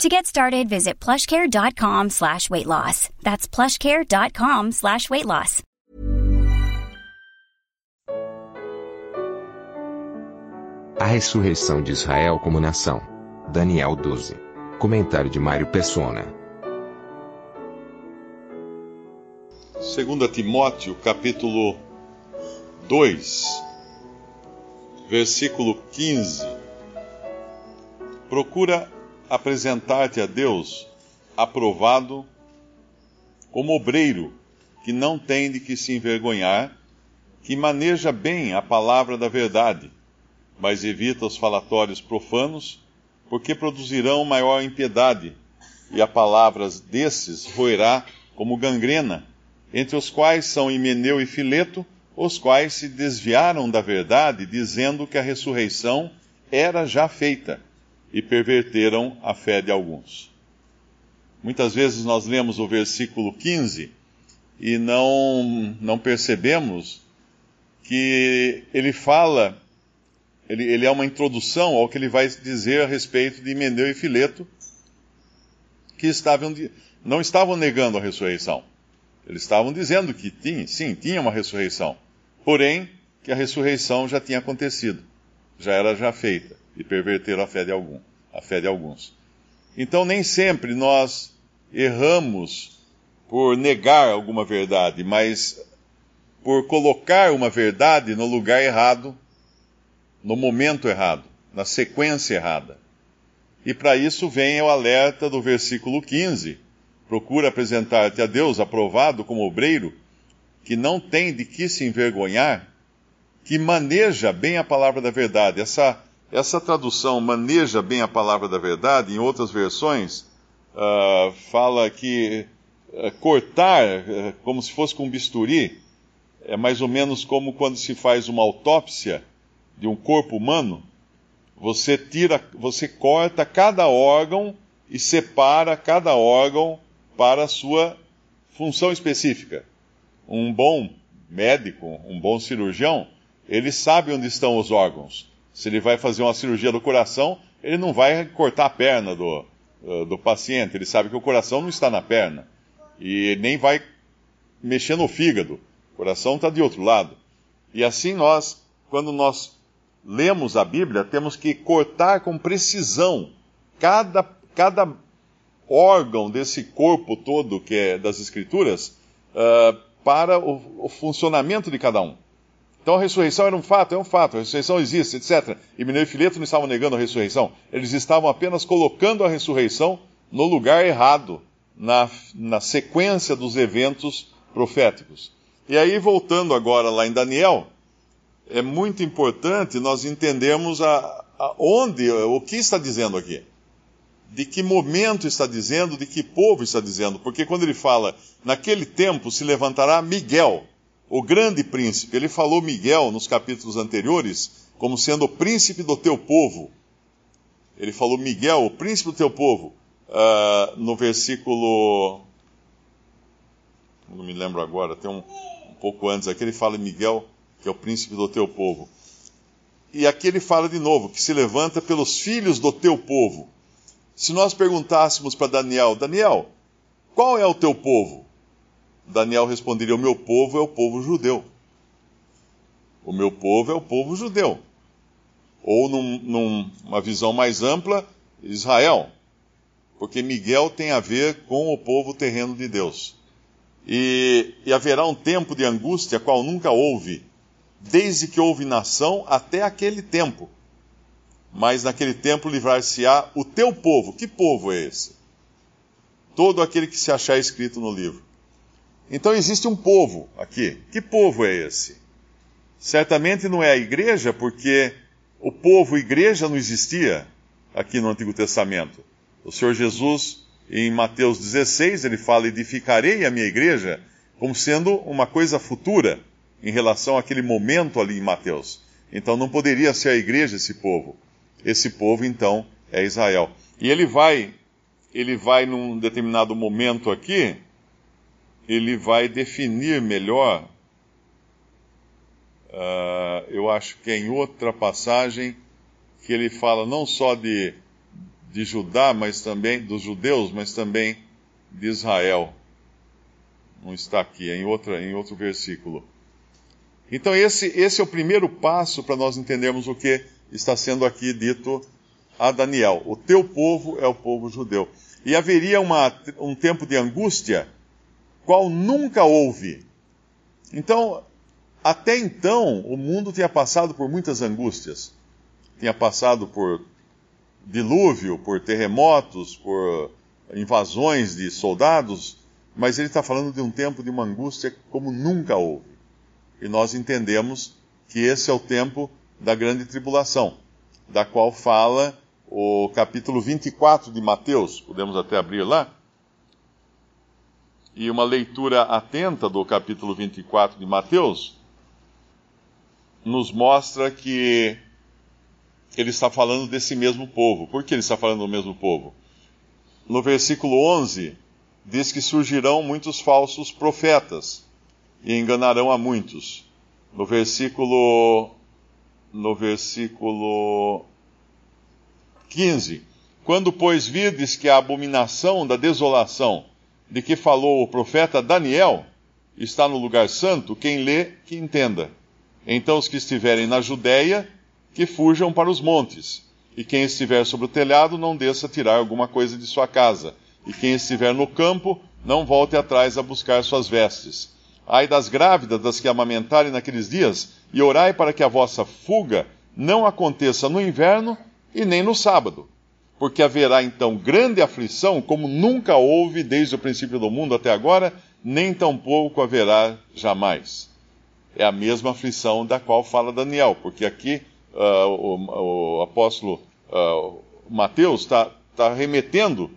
To get started, visit plushcare.com slash weight loss. That's plushcare.com slash weight loss. A ressurreição de Israel como nação. Daniel 12. Comentário de Mário Persona. 2 Timóteo, capítulo 2, versículo 15. Procura apresentar-te a Deus aprovado como obreiro que não tem de que se envergonhar, que maneja bem a palavra da verdade, mas evita os falatórios profanos, porque produzirão maior impiedade, e a palavra desses roerá como gangrena, entre os quais são Himeneu e Fileto, os quais se desviaram da verdade, dizendo que a ressurreição era já feita e perverteram a fé de alguns. Muitas vezes nós lemos o versículo 15 e não, não percebemos que ele fala, ele, ele é uma introdução ao que ele vai dizer a respeito de Meneu e Fileto, que estavam, não estavam negando a ressurreição. Eles estavam dizendo que tinha, sim, tinha uma ressurreição. Porém, que a ressurreição já tinha acontecido, já era já feita e perverteram a fé de algum, a fé de alguns. Então nem sempre nós erramos por negar alguma verdade, mas por colocar uma verdade no lugar errado, no momento errado, na sequência errada. E para isso vem o alerta do versículo 15. Procura apresentar-te a Deus aprovado como obreiro, que não tem de que se envergonhar, que maneja bem a palavra da verdade. Essa essa tradução maneja bem a palavra da verdade, em outras versões, uh, fala que uh, cortar, uh, como se fosse com um bisturi, é mais ou menos como quando se faz uma autópsia de um corpo humano. Você tira, você corta cada órgão e separa cada órgão para a sua função específica. Um bom médico, um bom cirurgião, ele sabe onde estão os órgãos se ele vai fazer uma cirurgia do coração, ele não vai cortar a perna do, uh, do paciente. Ele sabe que o coração não está na perna. E nem vai mexer no fígado. O coração está de outro lado. E assim nós, quando nós lemos a Bíblia, temos que cortar com precisão cada, cada órgão desse corpo todo que é das Escrituras uh, para o, o funcionamento de cada um. Então a ressurreição era um fato, é um fato, a ressurreição existe, etc. E Mineiro e Fileto não estavam negando a ressurreição, eles estavam apenas colocando a ressurreição no lugar errado, na, na sequência dos eventos proféticos. E aí, voltando agora lá em Daniel, é muito importante nós entendermos a, a onde, o que está dizendo aqui. De que momento está dizendo, de que povo está dizendo. Porque quando ele fala, naquele tempo se levantará Miguel, o grande príncipe. Ele falou Miguel nos capítulos anteriores como sendo o príncipe do teu povo. Ele falou Miguel, o príncipe do teu povo, uh, no versículo. Não me lembro agora, tem um, um pouco antes aqui, ele fala Miguel, que é o príncipe do teu povo. E aqui ele fala de novo, que se levanta pelos filhos do teu povo. Se nós perguntássemos para Daniel, Daniel, qual é o teu povo? Daniel responderia: O meu povo é o povo judeu. O meu povo é o povo judeu. Ou, num, numa visão mais ampla, Israel. Porque Miguel tem a ver com o povo terreno de Deus. E, e haverá um tempo de angústia, qual nunca houve, desde que houve nação até aquele tempo. Mas naquele tempo livrar-se-á o teu povo. Que povo é esse? Todo aquele que se achar escrito no livro. Então existe um povo aqui. Que povo é esse? Certamente não é a igreja, porque o povo igreja não existia aqui no Antigo Testamento. O Senhor Jesus, em Mateus 16, ele fala: Edificarei a minha igreja, como sendo uma coisa futura em relação àquele momento ali em Mateus. Então não poderia ser a igreja esse povo. Esse povo então é Israel. E ele vai, ele vai num determinado momento aqui, ele vai definir melhor. Uh, eu acho que é em outra passagem que ele fala não só de, de Judá, mas também dos judeus, mas também de Israel. Não está aqui, é em, outra, em outro versículo. Então, esse, esse é o primeiro passo para nós entendermos o que está sendo aqui dito a Daniel: O teu povo é o povo judeu. E haveria uma, um tempo de angústia, qual nunca houve. Então, até então, o mundo tinha passado por muitas angústias. Tinha passado por dilúvio, por terremotos, por invasões de soldados, mas ele está falando de um tempo de uma angústia como nunca houve. E nós entendemos que esse é o tempo da grande tribulação, da qual fala o capítulo 24 de Mateus, podemos até abrir lá. E uma leitura atenta do capítulo 24 de Mateus nos mostra que ele está falando desse mesmo povo. Por que ele está falando do mesmo povo? No versículo 11, diz que surgirão muitos falsos profetas e enganarão a muitos. No versículo no versículo 15. Quando, pois, virdes que a abominação da desolação de que falou o profeta Daniel está no lugar santo, quem lê, que entenda. Então os que estiverem na Judéia, que fujam para os montes. E quem estiver sobre o telhado, não desça tirar alguma coisa de sua casa. E quem estiver no campo, não volte atrás a buscar suas vestes. Ai das grávidas, das que amamentarem naqueles dias, e orai para que a vossa fuga não aconteça no inverno e nem no sábado, porque haverá então grande aflição, como nunca houve desde o princípio do mundo até agora, nem tampouco haverá jamais. É a mesma aflição da qual fala Daniel, porque aqui uh, o, o, apóstolo uh, Mateus está tá remetendo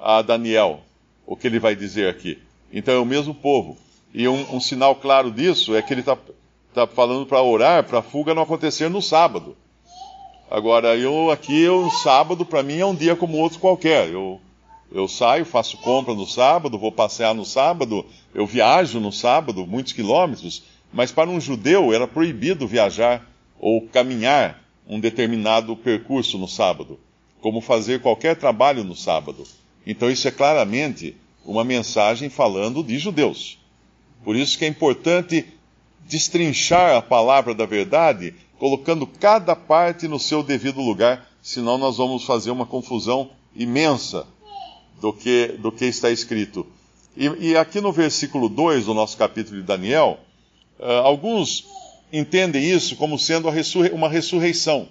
a Daniel o que ele vai dizer aqui. Então é o mesmo povo. E um, um sinal claro disso é que ele está tá falando para orar para a fuga não acontecer no sábado. Agora, eu aqui, o sábado para mim é um dia como outro qualquer. Eu, eu saio, faço compra no sábado, vou passear no sábado, eu viajo no sábado, muitos quilômetros, mas para um judeu era proibido viajar ou caminhar um determinado percurso no sábado, como fazer qualquer trabalho no sábado. Então isso é claramente uma mensagem falando de judeus. Por isso que é importante destrinchar a palavra da verdade colocando cada parte no seu devido lugar, senão nós vamos fazer uma confusão imensa do que, do que está escrito. E, e aqui no versículo 2 do nosso capítulo de Daniel, uh, alguns entendem isso como sendo uma ressurreição.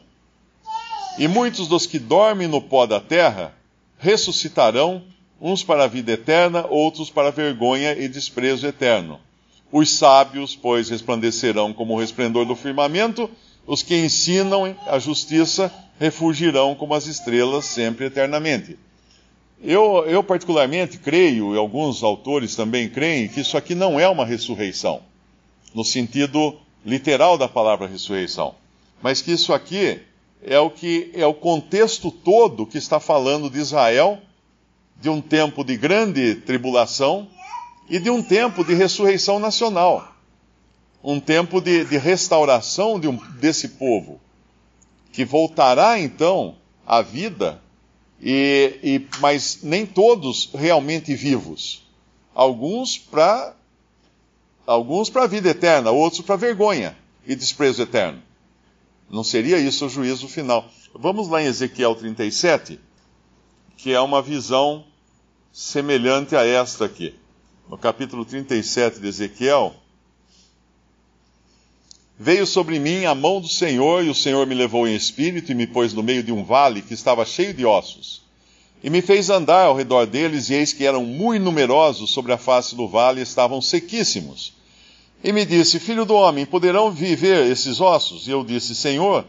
E muitos dos que dormem no pó da terra ressuscitarão, uns para a vida eterna, outros para vergonha e desprezo eterno. Os sábios, pois, resplandecerão como o resplendor do firmamento, os que ensinam a justiça refugirão como as estrelas sempre eternamente. Eu, eu, particularmente creio, e alguns autores também creem, que isso aqui não é uma ressurreição, no sentido literal da palavra ressurreição, mas que isso aqui é o que é o contexto todo que está falando de Israel, de um tempo de grande tribulação e de um tempo de ressurreição nacional um tempo de, de restauração de um, desse povo, que voltará então à vida, e, e mas nem todos realmente vivos. Alguns para alguns para a vida eterna, outros para vergonha e desprezo eterno. Não seria isso o juízo final. Vamos lá em Ezequiel 37, que é uma visão semelhante a esta aqui. No capítulo 37 de Ezequiel, Veio sobre mim a mão do Senhor, e o Senhor me levou em espírito e me pôs no meio de um vale que estava cheio de ossos. E me fez andar ao redor deles, e eis que eram muito numerosos sobre a face do vale, e estavam sequíssimos. E me disse: Filho do homem, poderão viver esses ossos? E eu disse: Senhor,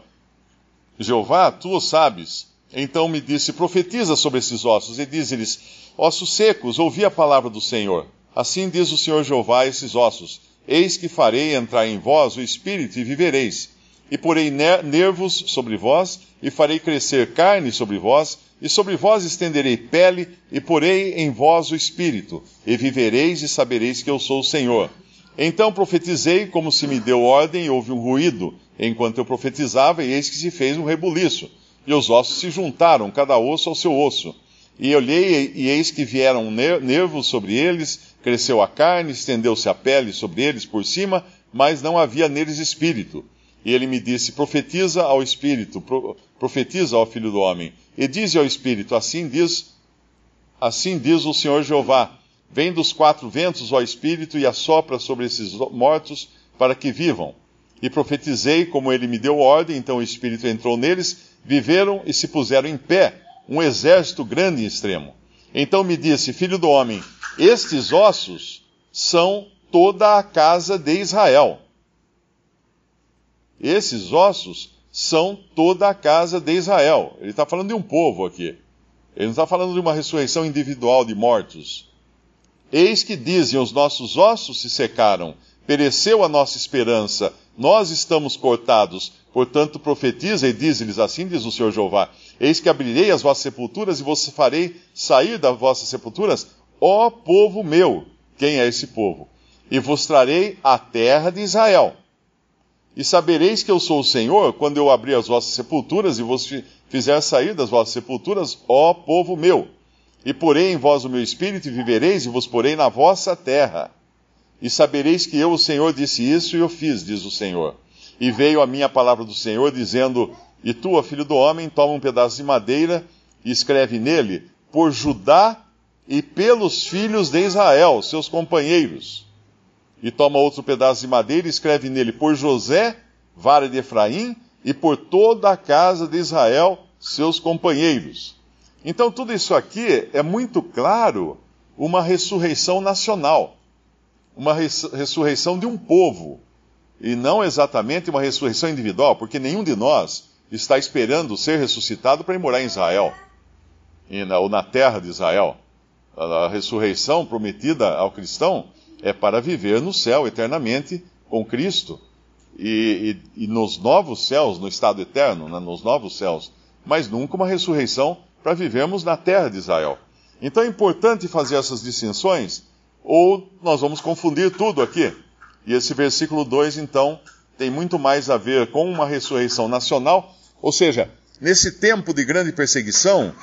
Jeová, tu o sabes. Então me disse: Profetiza sobre esses ossos, e diz-lhes: Ossos secos, ouvi a palavra do Senhor. Assim diz o Senhor Jeová a esses ossos: Eis que farei entrar em vós o espírito e vivereis. E porei nervos sobre vós, e farei crescer carne sobre vós, e sobre vós estenderei pele, e porei em vós o espírito, e vivereis e sabereis que eu sou o Senhor. Então profetizei como se me deu ordem, e houve um ruído, enquanto eu profetizava, e eis que se fez um rebuliço, e os ossos se juntaram, cada osso ao seu osso. E olhei, e eis que vieram nervos sobre eles, cresceu a carne, estendeu-se a pele sobre eles por cima, mas não havia neles espírito. E ele me disse: Profetiza ao espírito, profetiza ao filho do homem, e diz ao espírito: Assim diz, assim diz o Senhor Jeová: Vem dos quatro ventos, ó espírito, e assopra sobre esses mortos para que vivam. E profetizei como ele me deu ordem, então o espírito entrou neles, viveram e se puseram em pé, um exército grande e extremo. Então me disse: Filho do homem, estes ossos são toda a casa de Israel. Esses ossos são toda a casa de Israel. Ele está falando de um povo aqui. Ele não está falando de uma ressurreição individual de mortos. Eis que dizem: os nossos ossos se secaram, pereceu a nossa esperança, nós estamos cortados. Portanto, profetiza e diz-lhes: Assim diz o Senhor Jeová: Eis que abrirei as vossas sepulturas e vos farei sair das vossas sepulturas, ó povo meu. Quem é esse povo? E vos trarei a terra de Israel e sabereis que eu sou o Senhor quando eu abrir as vossas sepulturas e vos fizer sair das vossas sepulturas, ó povo meu. E porei em vós o meu espírito e vivereis e vos porei na vossa terra. E sabereis que eu, o Senhor, disse isso e o fiz, diz o Senhor. E veio a minha palavra do Senhor, dizendo: E tu, filho do homem, toma um pedaço de madeira e escreve nele, por Judá e pelos filhos de Israel, seus companheiros e toma outro pedaço de madeira e escreve nele por José, vara de Efraim, e por toda a casa de Israel, seus companheiros. Então, tudo isso aqui é muito claro uma ressurreição nacional, uma ressurreição de um povo, e não exatamente uma ressurreição individual, porque nenhum de nós está esperando ser ressuscitado para ir morar em Israel, ou na terra de Israel. A ressurreição prometida ao cristão é para viver no céu eternamente com Cristo e, e, e nos novos céus, no estado eterno, né, nos novos céus, mas nunca uma ressurreição para vivermos na terra de Israel. Então é importante fazer essas distinções, ou nós vamos confundir tudo aqui. E esse versículo 2, então, tem muito mais a ver com uma ressurreição nacional, ou seja, nesse tempo de grande perseguição,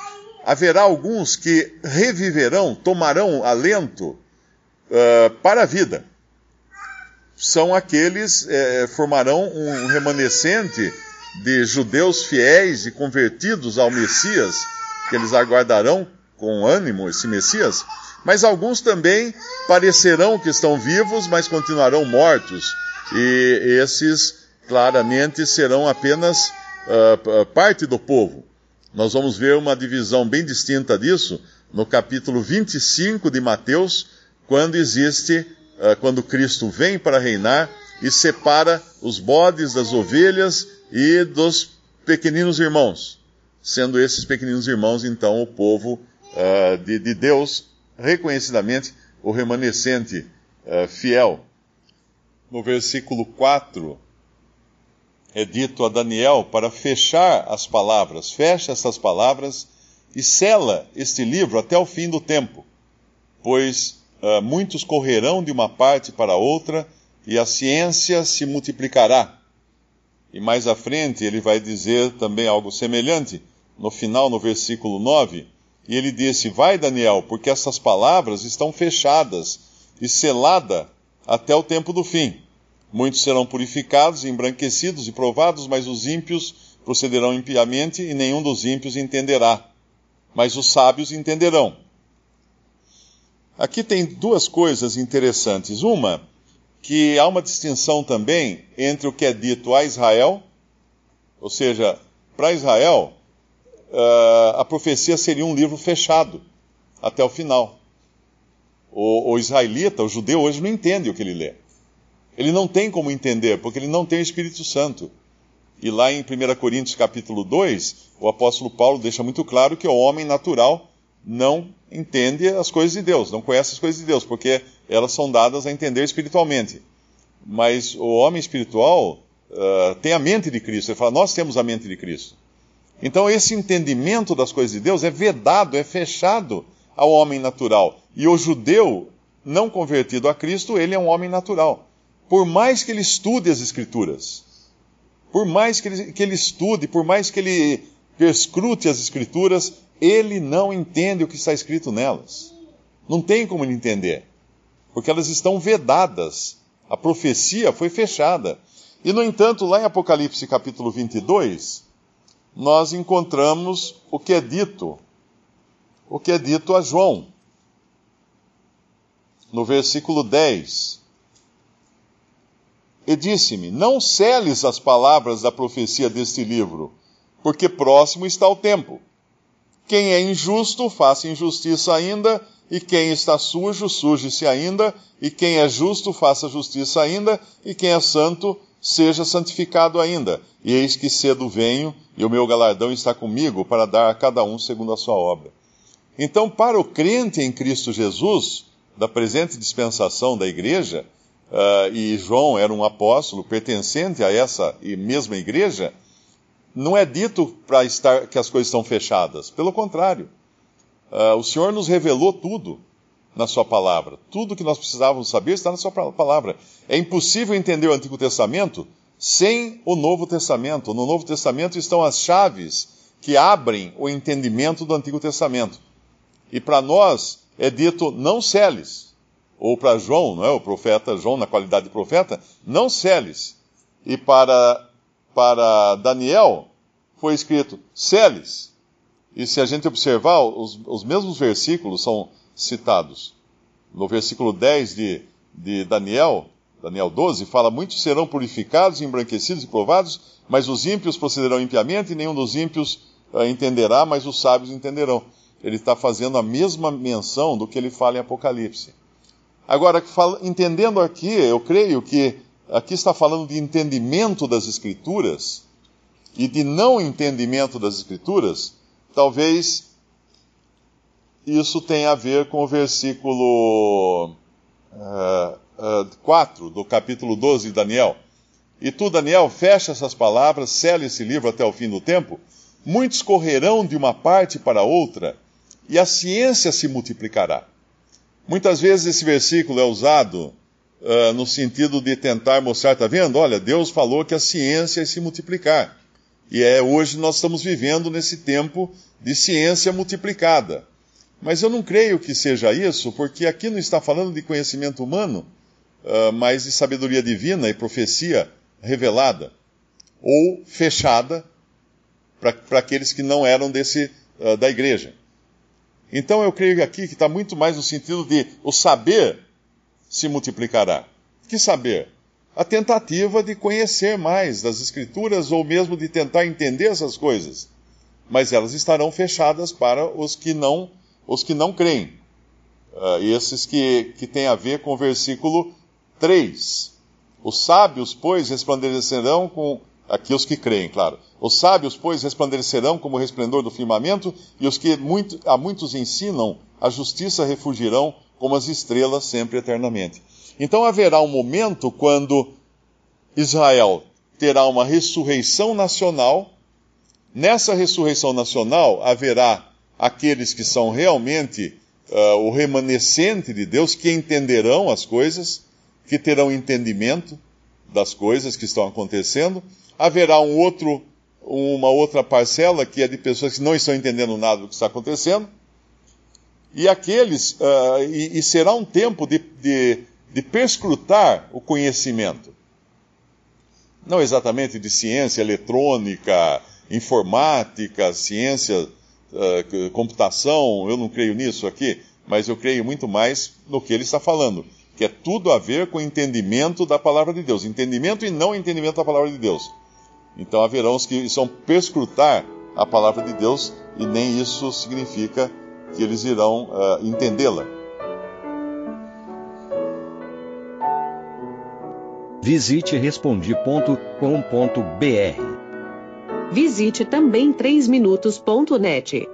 haverá alguns que reviverão, tomarão alento uh, para a vida. São aqueles, eh, formarão um remanescente de judeus fiéis e convertidos ao Messias, que eles aguardarão com ânimo esse Messias, mas alguns também parecerão que estão vivos, mas continuarão mortos, e esses claramente serão apenas uh, parte do povo. Nós vamos ver uma divisão bem distinta disso no capítulo 25 de Mateus, quando existe, uh, quando Cristo vem para reinar e separa os bodes das ovelhas e dos pequeninos irmãos, sendo esses pequeninos irmãos, então, o povo uh, de, de, Deus, reconhecidamente o remanescente uh, fiel. No versículo 4, é dito a Daniel para fechar as palavras, fecha essas palavras e sela este livro até o fim do tempo, pois uh, muitos correrão de uma parte para outra e a ciência se multiplicará. E mais à frente ele vai dizer também algo semelhante, no final, no versículo 9, e ele disse: Vai, Daniel, porque essas palavras estão fechadas e selada até o tempo do fim. Muitos serão purificados, embranquecidos e provados, mas os ímpios procederão impiamente e nenhum dos ímpios entenderá. Mas os sábios entenderão. Aqui tem duas coisas interessantes. Uma, que há uma distinção também entre o que é dito a Israel, ou seja, para Israel, uh, a profecia seria um livro fechado até o final. O, o, israelita, o judeu, hoje não entende o que ele lê. Ele não tem como entender, porque ele não tem o Espírito Santo. E lá em 1 Coríntios capítulo 2, o apóstolo Paulo deixa muito claro que o homem natural não entende as coisas de Deus, não conhece as coisas de Deus, porque elas são dadas a entender espiritualmente. Mas o homem espiritual uh, tem a mente de Cristo. Ele fala, nós temos a mente de Cristo. Então, esse entendimento das coisas de Deus é vedado, é fechado ao homem natural. E o judeu não convertido a Cristo, ele é um homem natural. Por mais que ele estude as Escrituras, por mais que ele, que ele estude, por mais que ele perscrute as Escrituras, ele não entende o que está escrito nelas. Não tem como ele entender, porque elas estão vedadas. A profecia foi fechada. E, no entanto, lá em Apocalipse capítulo 22, nós encontramos o que é dito, o que é dito a João. No versículo 10. E disse-me: Não celes as palavras da profecia deste livro, porque próximo está o tempo. Quem é injusto, faça injustiça ainda, e quem está sujo, suje-se ainda, e quem é justo, faça justiça ainda, e quem é santo, seja santificado ainda. E eis que cedo venho, e o meu galardão está comigo para dar a cada um segundo a sua obra. Então, para o crente em Cristo Jesus, da presente dispensação da igreja, uh, e João era um apóstolo pertencente a essa mesma igreja, não é dito para estar que as coisas estão fechadas. Pelo contrário, uh, o Senhor nos revelou tudo na Sua palavra. Tudo que nós precisávamos saber está na Sua palavra. É impossível entender o Antigo Testamento sem o Novo Testamento. No Novo Testamento estão as chaves que abrem o entendimento do Antigo Testamento. E para nós é dito não celes. Ou para João, não é? o profeta João, na qualidade de profeta, não celes. E para, para Daniel foi escrito celes. E se a gente observar, os, os mesmos versículos são citados. No versículo 10 de, de Daniel, Daniel 12, fala: Muitos serão purificados, embranquecidos e provados, mas os ímpios procederão impiamente, e nenhum dos ímpios uh, entenderá, mas os sábios entenderão. Ele está fazendo a mesma menção do que ele fala em Apocalipse. Agora, entendendo aqui, eu creio que aqui está falando de entendimento das Escrituras e de não entendimento das Escrituras, talvez isso tenha a ver com o versículo uh, uh, 4 do capítulo 12 de Daniel. E tu, Daniel, fecha essas palavras, sela esse livro até o fim do tempo. Muitos correrão de uma parte para outra, e a ciência se multiplicará. Muitas vezes esse versículo é usado uh, no sentido de tentar mostrar, está vendo? Olha, Deus falou que a ciência ia se multiplicar. E é hoje nós estamos vivendo nesse tempo de ciência multiplicada. Mas eu não creio que seja isso, porque aqui não está falando de conhecimento humano, uh, mas de sabedoria divina e profecia revelada, ou fechada para aqueles que não eram desse, uh, da igreja. Então eu creio aqui que está muito mais no sentido de o saber se multiplicará. Que saber? A tentativa de conhecer mais das Escrituras ou mesmo de tentar entender essas coisas. Mas elas estarão fechadas para os que não os que não creem. Uh, esses que, que têm a ver com o versículo 3. Os sábios, pois, resplandecerão com. Aqui os que creem, claro. Os sábios, pois, resplandecerão como o resplendor do firmamento, e os que muito, a muitos ensinam a justiça refugirão como as estrelas sempre eternamente. Então haverá um momento quando Israel terá uma ressurreição nacional. Nessa ressurreição nacional haverá aqueles que são realmente uh, o remanescente de Deus, que entenderão as coisas, que terão entendimento das coisas que estão acontecendo. Haverá um outro, uma outra parcela que é de pessoas que não estão entendendo nada do que está acontecendo. E aqueles, uh, e, e, será um tempo de, de, de perscrutar o conhecimento. Não exatamente de ciência eletrônica, informática, ciência uh, computação, eu não creio nisso aqui, mas eu creio muito mais no que ele está falando, que é tudo a ver com o entendimento da palavra de Deus, entendimento e não entendimento da palavra de Deus. Então haverão os que são perscrutar a palavra de Deus e nem isso significa que eles irão uh, entendê-la. Visite respondi.com.br Visite também 3minutos.net.